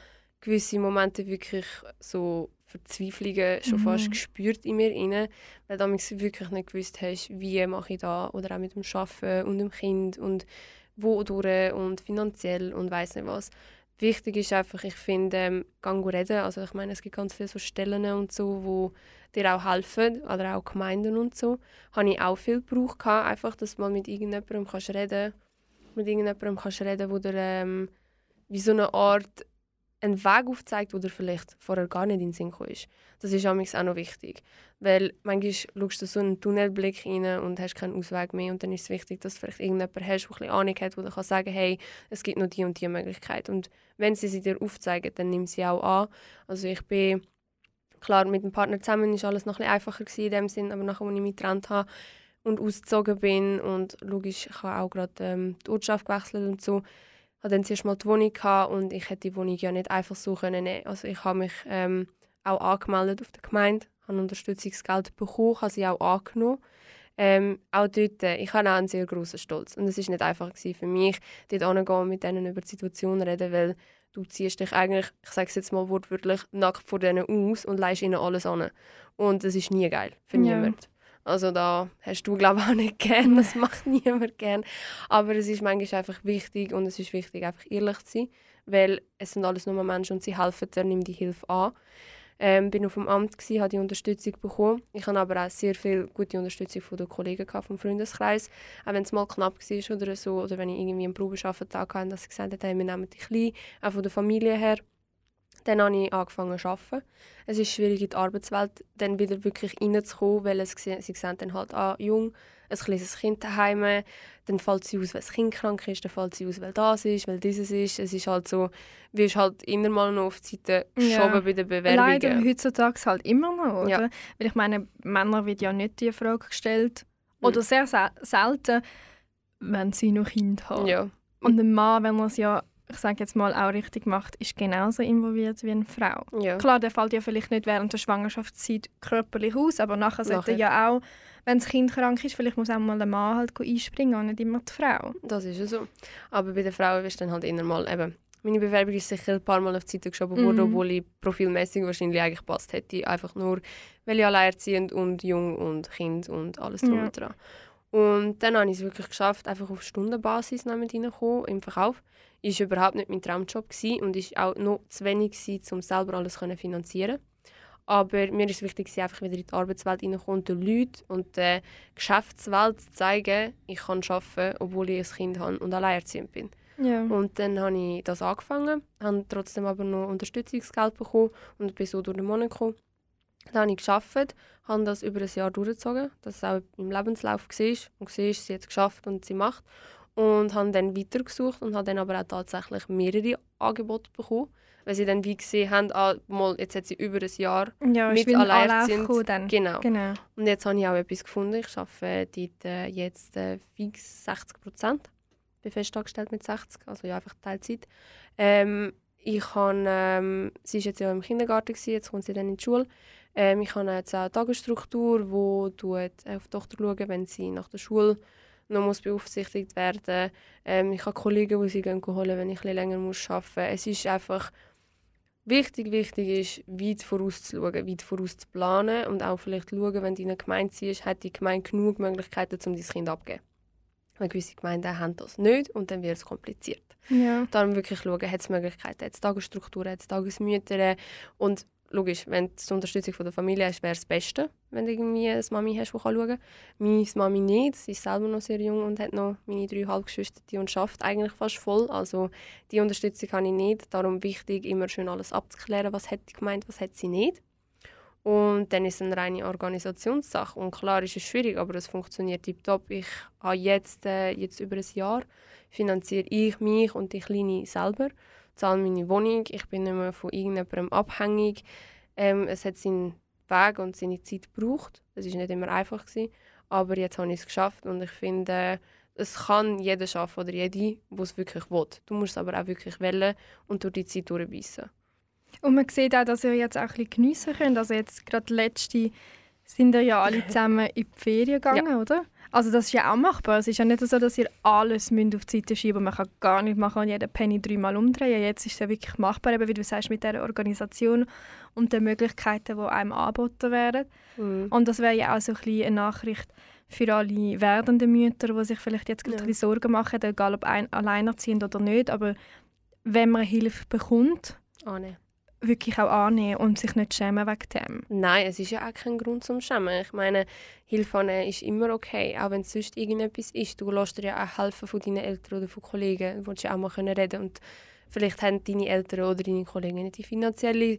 gewisse Momente wirklich so Verzweiflungen schon Mhm. fast gespürt in mir inne, weil du damals wirklich nicht gewusst hast, wie mache ich da oder auch mit dem Arbeiten und dem Kind und wodurch und finanziell und weiß nicht was. Wichtig ist einfach, ich finde, ähm, gang reden. Also ich meine, es gibt ganz viele so Stellen und so, wo dir auch helfen, oder auch Gemeinden und so. Habe ich auch viel gebraucht, gehabt, einfach, dass mal mit irgendjemandem kannst reden mit irgendjemandem kannst reden, wo dir ähm, wie so eine Art einen Weg aufzeigt, der vielleicht vorher gar nicht in den Sinn gekommen ist. Das ist auch noch wichtig. Weil manchmal schaust du so einen Tunnelblick rein und hast keinen Ausweg mehr und dann ist es wichtig, dass du vielleicht irgendjemanden hast, der ein Ahnung hat, der kann sagen hey, es gibt noch die und die Möglichkeit. Und wenn sie sie dir aufzeigen, dann nimm sie auch an. Also ich bin, klar, mit dem Partner zusammen ist alles noch ein bisschen einfacher gewesen in dem Sinn, aber nachdem ich mich getrennt habe und ausgezogen bin und logisch, ich habe auch gerade ähm, die Ortschaft gewechselt und so, hatte dann zuerst mal die Wohnung gehabt und ich hätte die Wohnung ja nicht einfach so können nehmen. Also ich habe mich ähm, auch angemeldet auf der Gemeinde, habe Unterstützungsgeld bekommen, habe sie auch angenommen. Ähm, auch dort, äh, ich habe auch einen sehr grossen Stolz und es ist nicht einfach gewesen für mich, dort hinzugehen und mit denen über die Situation zu reden, weil du ziehst dich eigentlich, ich sage es jetzt mal wortwörtlich, nackt vor denen aus und leist ihnen alles an. Und das ist nie geil für Ja. niemanden. Also da hast du glaube ich auch nicht gern, das macht niemand gern. Aber es ist manchmal einfach wichtig und es ist wichtig einfach ehrlich zu sein, weil es sind alles nur Menschen und sie helfen dir, nimm die Hilfe an. Ähm, bin auf dem Amt gsi, habe die Unterstützung bekommen. Ich habe aber auch sehr viel gute Unterstützung von den Kollegen gehabt, vom Freundeskreis. Auch wenn es mal knapp war oder so, oder wenn ich irgendwie einen Probeschaffentag hatte, dass sie gesagt haben, hey, wir nehmen dich klein, auch von der Familie her. Dann habe ich angefangen zu arbeiten. Es ist schwierig, in die Arbeitswelt dann wieder wirklich reinzukommen, weil es, sie sehen dann halt an, jung, ein kleines Kind daheim, dann fällt sie aus, weil das Kind krank ist, dann fällt sie aus, weil das ist, weil dieses ist. Es ist halt so, wie ist halt immer mal noch auf die Seite Ja. geschoben bei den Leider Bewerbungen. heutzutage halt immer noch, oder? Ja. Weil ich meine, Männer wird ja nicht die Frage gestellt. Mhm. Oder sehr sel selten, wenn sie noch Kind haben. Ja, Und ein Mann, wenn er es ja, ich sage jetzt mal, auch richtig macht, ist genauso involviert wie eine Frau. ja. Klar, der fällt ja vielleicht nicht während der Schwangerschaftszeit körperlich aus, aber nachher sollte Nachher. ja auch, wenn das Kind krank ist, vielleicht muss auch mal der Mann halt einspringen und nicht immer die Frau. Das ist ja so. Aber bei den Frauen ist dann halt immer mal eben. Meine Bewerbung ist sicher ein paar Mal auf die Seite geschoben worden, Mhm. obwohl ich profilmäßig wahrscheinlich eigentlich gepasst hätte. Einfach nur, weil ich alleinerziehend und jung und Kind und alles drum Ja. und dran. Und dann habe ich es wirklich geschafft, einfach auf Stundenbasis mit reinzukommen im Verkauf. Ist überhaupt nicht mein Traumjob gewesen und ist auch noch zu wenig gewesen, um selber alles zu finanzieren. Aber mir ist wichtig, gewesen, einfach wieder in die Arbeitswelt reinzukommen und den Leuten und der Geschäftswelt zu zeigen, ich kann arbeiten, obwohl ich ein Kind habe und alleinerziehend bin. Ja. Und dann habe ich das angefangen, habe trotzdem aber noch Unterstützungsgeld bekommen und bin so durch den Monat gekommen. Dann habe ich gearbeitet, habe das über ein Jahr durchgezogen, dass es auch im Lebenslauf war und gesehen sie hat es geschafft und sie macht. Und habe dann weitergesucht und habe dann aber auch tatsächlich mehrere Angebote bekommen, weil sie dann wie gesehen haben, ah, mal, jetzt hat sie über ein Jahr. ja, mit alleinerziehend. dann. Genau. Genau. Und jetzt habe ich auch etwas gefunden. Ich arbeite dort äh, jetzt äh, fix 60 Prozent. bin fest angestellt mit 60, also ja, einfach Teilzeit. Ähm, ich habe, ähm, sie ist jetzt ja im Kindergarten, gewesen, jetzt kommt sie dann in die Schule. Ähm, ich habe jetzt auch eine Tagesstruktur, wo tut auf die Tochter schauen, wenn sie nach der Schule noch muss beaufsichtigt werden ähm, Ich habe Kollegen, die sie gehen holen, wenn ich länger muss arbeiten muss. Es ist einfach wichtig, wichtig ist, weit vorauszuschauen, weit vorauszuplanen und auch vielleicht schauen, wenn du in einer Gemeinde siehst, hat die Gemeinde genug Möglichkeiten, um dein Kind abzugeben. Weil gewisse Gemeinden haben das nicht und dann wird es kompliziert. Ja. Darum wirklich schauen, hat es Möglichkeiten, hat es Tagesstrukturen, hat es Tagesmütter und logisch, wenn du die Unterstützung von der Familie hast, wäre es das Beste, wenn du irgendwie eine Mami hast, die schauen kann. Meine Mami nicht, sie ist selber noch sehr jung und hat noch meine drei Halbgeschwister und schafft eigentlich fast voll. Also die Unterstützung habe ich nicht. Darum wichtig, immer schön alles abzuklären, was hat die gemeint, was hat sie nicht. Und dann ist es eine reine Organisationssache. Und klar ist es schwierig, aber es funktioniert tiptop. Ich habe jetzt, äh, jetzt über ein Jahr finanziere ich mich und die Kleine selber zahle meine Wohnung, ich bin nicht mehr von irgendjemandem abhängig. Ähm, es hat seinen Weg und seine Zeit gebraucht. Es war nicht immer einfach, gewesen, aber jetzt habe ich es geschafft und ich finde, es kann jeder schaffen oder jede, der es wirklich will. Du musst es aber auch wirklich wählen und durch die Zeit durchbeissen. Und man sieht auch, dass ihr jetzt auch ein bisschen geniessen könnt. Also jetzt gerade letzte sind ihr ja alle zusammen in die Ferien gegangen, oder? Also das ist ja auch machbar. Es ist ja nicht so, dass ihr alles müsst auf die Seite schieben Man kann gar nicht machen und jeden Penny dreimal umdrehen. Jetzt ist es ja wirklich machbar, eben wie du sagst, mit dieser Organisation und den Möglichkeiten, die einem angeboten werden. Mhm. Und das wäre ja auch so ein bisschen eine Nachricht für alle werdenden Mütter, die sich vielleicht jetzt gerade Ja. ein bisschen Sorgen machen, egal ob ein, alleinerziehend oder nicht. Aber wenn man Hilfe bekommt, Ah, nein. wirklich auch annehmen und sich nicht schämen wegen dem. Nein, es ist ja auch kein Grund zum Schämen. Ich meine, Hilfe annehmen ist immer okay, auch wenn es sonst irgendetwas ist. Du lässt dir ja auch helfen von deinen Eltern oder von Kollegen. Du willst ja auch mal können reden und vielleicht haben deine Eltern oder deine Kollegen nicht die finanzielle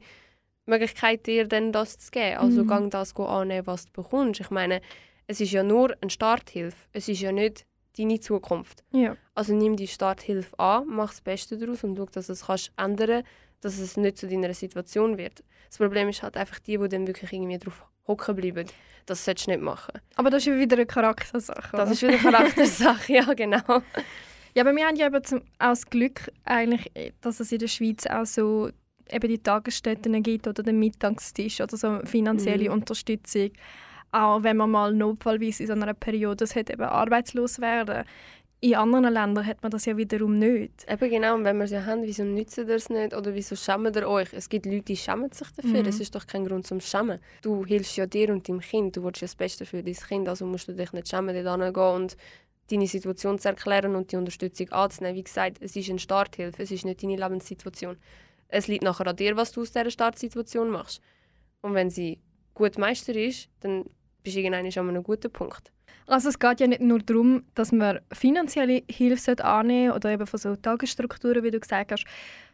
Möglichkeit, dir dann das zu geben. Also Mhm. gang das annehmen, was du bekommst. Ich meine, es ist ja nur eine Starthilfe. Es ist ja nicht deine Zukunft. Ja. Also nimm die Starthilfe an, mach das Beste daraus und schau, dass du es kannst ändern dass es nicht zu deiner Situation wird. Das Problem ist halt einfach die, die dann wirklich irgendwie drauf hocken bleiben. Das solltest du nicht machen. Aber das ist wieder eine Charaktersache. Das oder? ist wieder Charaktersache, ja genau. Ja, aber wir haben ja eben zum, auch das Glück, eigentlich, dass es in der Schweiz auch so eben die Tagesstätten gibt oder den Mittagstisch oder so finanzielle Mhm. Unterstützung. Auch wenn man mal notfallweise in so einer Periode hat, eben arbeitslos werden. In anderen Ländern hat man das ja wiederum nicht. Eben genau, und wenn wir es ja haben, wieso nützen ihr es nicht oder wieso schämen ihr euch? Es gibt Leute, die schämen sich dafür. Mhm. Es ist doch kein Grund zum Schämen. Du hilfst ja dir und deinem Kind, du willst ja das Beste für dein Kind, also musst du dich nicht schämen, dort hinzugehen und deine Situation zu erklären und die Unterstützung anzunehmen. Wie gesagt, es ist eine Starthilfe, es ist nicht deine Lebenssituation. Es liegt nachher an dir, was du aus dieser Startsituation machst. Und wenn sie gut meister ist, dann bist du irgendwann an einem guten Punkt. Also es geht ja nicht nur darum, dass man finanzielle Hilfe annehmen sollte oder eben von so Tagesstrukturen, wie du gesagt hast,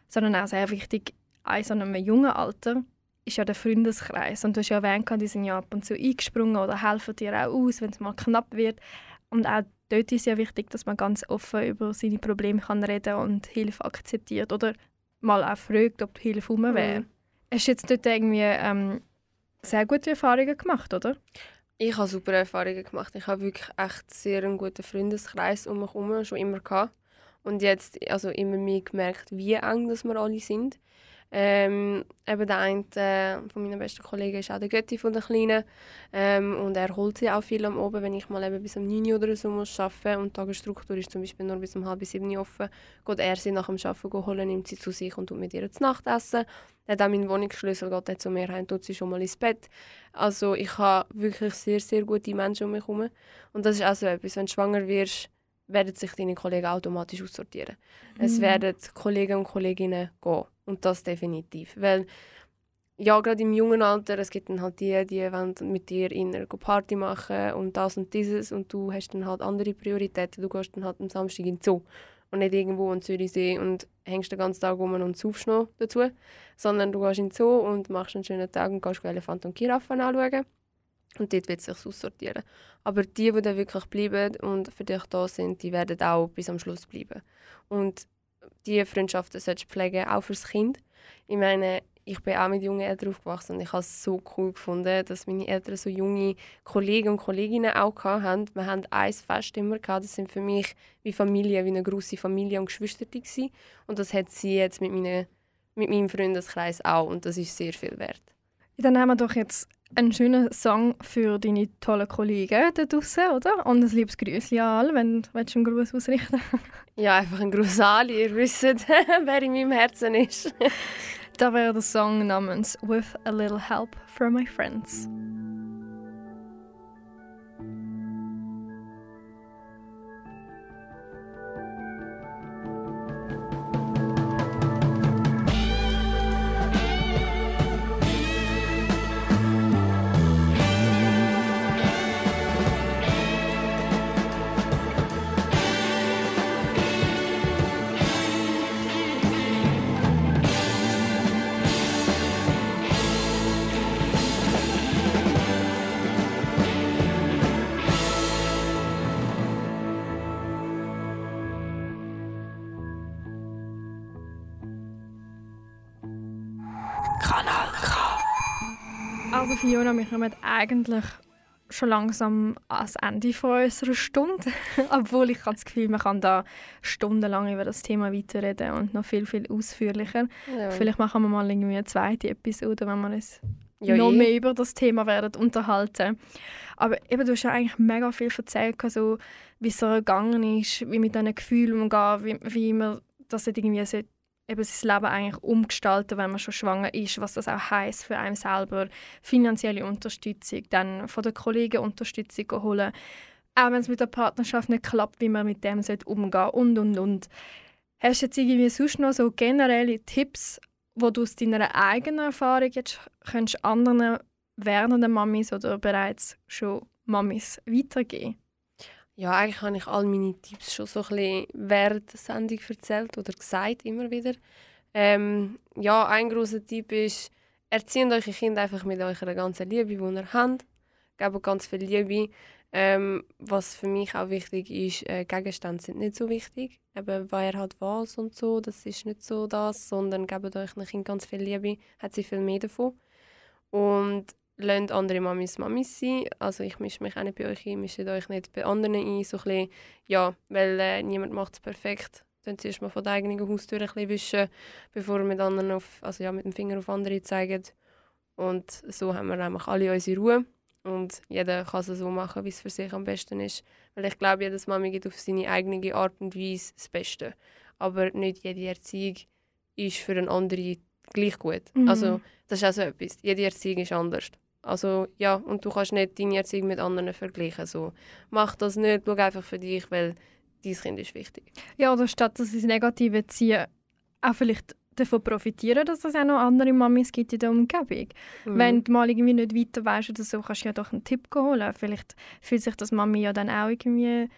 sondern auch sehr wichtig, in so einem jungen Alter ist ja der Freundeskreis. Und du hast ja erwähnt, die sind ja ab und zu eingesprungen oder helfen dir auch aus, wenn es mal knapp wird. Und auch dort ist ja wichtig, dass man ganz offen über seine Probleme kann reden und Hilfe akzeptiert oder mal auch fragt, ob die Hilfe rum wäre. Mhm. Hast du jetzt dort irgendwie ähm, sehr gute Erfahrungen gemacht, oder? Ich habe super Erfahrungen gemacht. Ich habe wirklich echt sehr einen guten Freundeskreis um mich herum schon immer gehabt. Und jetzt also immer mehr gemerkt, wie eng dass wir alle sind. Ähm, eben der eine äh, von besten Kollegen ist auch der Götti von der Kleinen. Ähm, und er holt sie auch viel am Oben, wenn ich mal eben bis um 9 Uhr oder so muss arbeiten und die Tagesstruktur ist zum Beispiel nur bis um halb sieben Uhr offen, geht er sie nach dem Arbeiten holen, nimmt sie zu sich und tut mit ihr zu Nacht essen. Er hat auch meinen Wohnungsschlüssel, geht er zu mir heim, tut sie schon mal ins Bett. Also ich habe wirklich sehr, sehr gute Menschen um mich herum. Und das ist auch so etwas, wenn du schwanger wirst, werden sich deine Kollegen automatisch aussortieren. Es Mhm. werden Kollegen und Kolleginnen gehen. Und das definitiv. Weil, ja, gerade im jungen Alter, es gibt dann halt die, die wollen mit dir in einer Party machen und das und dieses und du hast dann halt andere Prioritäten. Du gehst dann halt am Samstag in den Zoo und nicht irgendwo in Zürichsee und hängst den ganzen Tag rum und saufst noch dazu. Sondern du gehst in den Zoo und machst einen schönen Tag und gehst Elefanten und Giraffen anschauen. Und dort wird es sich aussortieren. Aber die, die dann wirklich bleiben und für dich da sind, die werden auch bis am Schluss bleiben. Und diese Freundschaften solltest du pflegen, auch fürs Kind. Ich meine, ich bin auch mit jungen Eltern aufgewachsen und ich habe es so cool gefunden, dass meine Eltern so junge Kollegen und Kolleginnen auch hatten. Wir hatten ein Fest immer gehabt. Das sind für mich wie Familie, wie eine große Familie und Geschwister gewesen. Und das hat sie jetzt mit, meine, mit meinem Freundeskreis auch und das ist sehr viel wert. Dann haben wir doch jetzt einen schönen Song für deine tollen Kollegen da draußen, oder? Und ein liebes Grüßchen an alle, wenn du einen Gruß ausrichten Ja, einfach ein Gruß an alle. Ihr wisst, wer in meinem Herzen ist. Da wäre der Song namens With a Little Help from My Friends. Fiona, wir kommen eigentlich schon langsam ans Ende von unserer Stunde. Obwohl ich habe das Gefühl, man kann da stundenlang über das Thema weiterreden und noch viel, viel ausführlicher. Ja. Vielleicht machen wir mal irgendwie eine zweite Episode, wenn wir uns Ja, noch eh. mehr über das Thema werden unterhalten. Aber eben, du hast ja eigentlich mega viel erzählt, so, wie es so gegangen ist, wie mit diesen Gefühlen umgehen, wie, wie man das irgendwie eben sein Leben eigentlich umgestalten, wenn man schon schwanger ist, was das auch heißt für einen selber, finanzielle Unterstützung, dann von den Kollegen Unterstützung holen, auch wenn es mit der Partnerschaft nicht klappt, wie man mit dem sollte umgehen und und und. Hast du jetzt irgendwie sonst noch so generelle Tipps, wo du aus deiner eigenen Erfahrung jetzt könntest anderen werdenden Mamis oder bereits schon Mamis weitergeben? Ja, eigentlich habe ich all meine Tipps schon so ein bisschen während der Sendung erzählt oder gesagt, immer wieder. Ähm, ja, ein großer Tipp ist, erzieht eure Kinder einfach mit eurer ganzen Liebe, die ihr habt. Gebt ganz viel Liebe. Ähm, was für mich auch wichtig ist, äh, Gegenstände sind nicht so wichtig. Eben, wer hat was und so, das ist nicht so das, sondern gebt euch ein Kind ganz viel Liebe, hat sie viel mehr davon. Und lasst andere Mamis Mamis sein. Also ich mische mich auch nicht bei euch ein, mischt euch nicht bei anderen ein. So ein bisschen, ja, weil äh, niemand macht es perfekt. Dann zuerst mal von der eigenen Haustür ein bisschen wischen, bevor wir mit, anderen auf, also ja, mit dem Finger auf andere zeigen. Und so haben wir nämlich alle unsere Ruhe. Und jeder kann es so machen, wie es für sich am besten ist. Weil ich glaube, jedes Mami gibt auf seine eigene Art und Weise das Beste. Aber nicht jede Erziehung ist für einen anderen gleich gut. Mhm. Also das ist auch so etwas. Jede Erziehung ist anders. Also ja, und du kannst nicht deine Erziehung mit anderen vergleichen. So. Mach das nicht, schau einfach für dich, weil dein Kind ist wichtig. Ja, oder statt dass sie das Negative ziehen, auch vielleicht davon profitieren, dass es auch noch andere Mamis gibt in der Umgebung. Mhm. Wenn du mal irgendwie nicht weiter weißt oder so, kannst du ja doch einen Tipp holen. Vielleicht fühlt sich das Mami ja dann auch irgendwie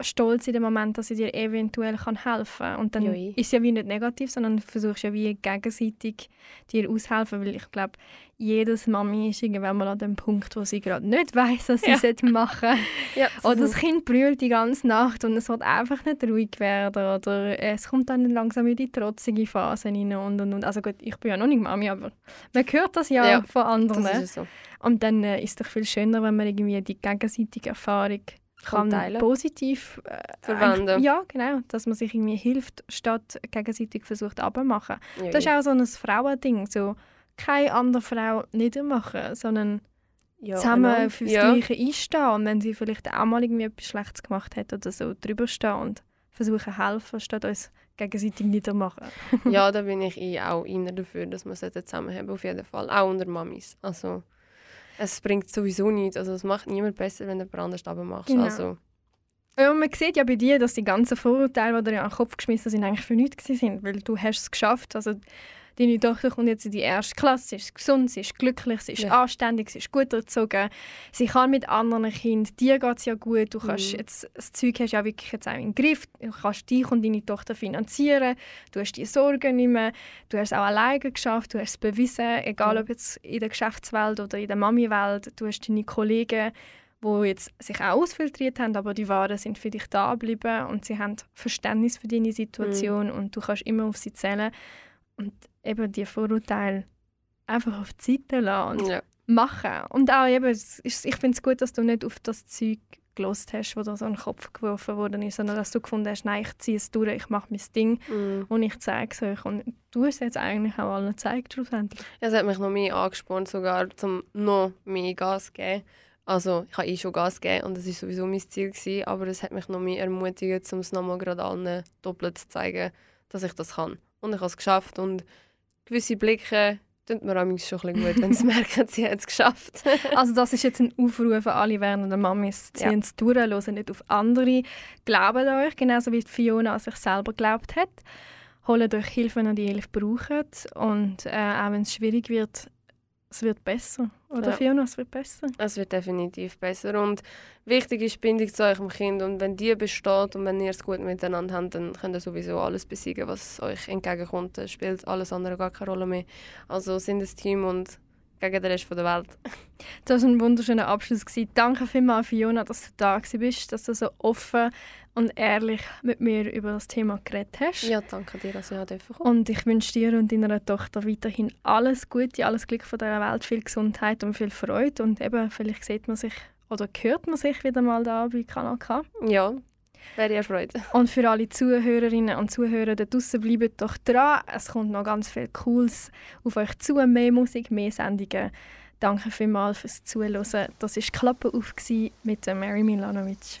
stolz in dem Moment, dass sie dir eventuell kann helfen kann. Und dann eh. ist es ja wie nicht negativ, sondern du versuchst ja wie gegenseitig dir aushelfen, weil ich glaube, jedes Mami ist irgendwann mal an dem Punkt, wo sie gerade nicht weiß, was sie Ja. machen ja, Oder das Kind brüllt die ganze Nacht und es wird einfach nicht ruhig werden. Oder es kommt dann langsam in die trotzige Phase rein und, und, und. Also gut, ich bin ja noch nicht Mami, aber man hört das ja, Ja, von anderen. so. Und dann äh, ist es doch viel schöner, wenn man irgendwie die gegenseitige Erfahrung kann teilen. positiv äh, Verwenden. Ja, genau. Dass man sich irgendwie hilft, statt gegenseitig versucht abzumachen. Ja, Das ist auch so ein Frauending. So, keine andere Frau niedermachen, sondern ja, zusammen genau. fürs ja. Gleiche einstehen. Und wenn sie vielleicht auch mal irgendwie etwas Schlechtes gemacht hat oder so, drüber stehen und versuchen helfen, statt uns gegenseitig niedermachen. ja, da bin ich eh auch eher dafür, dass wir es zusammen haben, auf jeden Fall. Auch unter Mamis. Also, es bringt sowieso nichts. Also, es macht niemand besser, wenn du jemand anders macht. Genau. Also, Ja, man sieht ja bei dir, dass die ganzen Vorurteile, die dir an den Kopf geschmissen sind, eigentlich für nichts sind, weil du hast es geschafft. Also deine Tochter kommt jetzt in die erste Klasse, sie ist gesund, sie ist glücklich, sie ist Ja. anständig, sie ist gut erzogen, sie kann mit anderen Kindern, dir geht es ja gut, du kannst Mhm. jetzt, das Zeug hast ja wirklich jetzt auch im Griff, du kannst dich und deine Tochter finanzieren, du hast die Sorgen nicht mehr, du hast es auch alleine geschafft, du hast es bewiesen, egal Ja. ob jetzt in der Geschäftswelt oder in der Mami-Welt, du hast deine Kollegen, wo jetzt sich auch ausfiltriert haben, aber die Waren sind für dich da geblieben und sie haben Verständnis für deine Situation und du kannst immer auf sie zählen. Und eben die Vorurteile einfach auf die Seite lassen und Ja. machen. Und auch eben, ich finde es gut, dass du nicht auf das Zeug gelost hast, wo dir so in den Kopf geworfen worden ist, sondern dass du gefunden hast, nein, ich ziehe es durch, ich mache mein Ding Mhm. und ich zeige es euch. Und du hast es jetzt eigentlich auch allen gezeigt, schlussendlich. Ja, Es hat mich noch mehr angespornt, sogar zum noch mehr Gas zu geben. Also ich habe eh schon Gas gegeben und das war sowieso mein Ziel. Gewesen, aber es hat mich noch mehr ermutigt, um es nochmal gerade allen doppelt zu zeigen, dass ich das kann. Und ich habe es geschafft und gewisse Blicke tun mir manchmal schon ein bisschen gut, wenn sie merken, sie haben es geschafft. Also das ist jetzt ein Aufruf an alle werdenden Mamis. Ja. Ziehen es durch, hören nicht auf andere. Glaubt an euch, genauso wie Fiona an sich selber geglaubt hat. Holt euch Hilfe, wenn ihr die Hilfe braucht. Und äh, auch wenn es schwierig wird, es wird besser. Oder Ja. Fiona, es wird besser. Es wird definitiv besser. Und wichtig ist die Bindung zu eurem Kind. Und wenn die besteht und wenn ihr es gut miteinander habt, dann könnt ihr sowieso alles besiegen, was euch entgegenkommt. Dann spielt alles andere gar keine Rolle mehr. Also sind ein Team und gegen den Rest der Welt. Das war ein wunderschöner Abschluss. Danke vielmals, Fiona, dass du da bist, dass du so offen und ehrlich mit mir über das Thema geredet hast. Ja, danke dir, dass ich auch kommen. Und ich wünsche dir und deiner Tochter weiterhin alles Gute, alles Glück von dieser Welt, viel Gesundheit und viel Freude. Und eben, vielleicht sieht man sich oder hört man sich wieder mal da bei Kanal K. Ja, wäre ihr Freude. Und für alle Zuhörerinnen und Zuhörer da draussen, bleibt doch dran. Es kommt noch ganz viel Cooles auf euch zu. Mehr Musik, mehr Sendungen. Danke vielmals fürs Zuhören. Das war Klappe auf mit Mary Milanovic.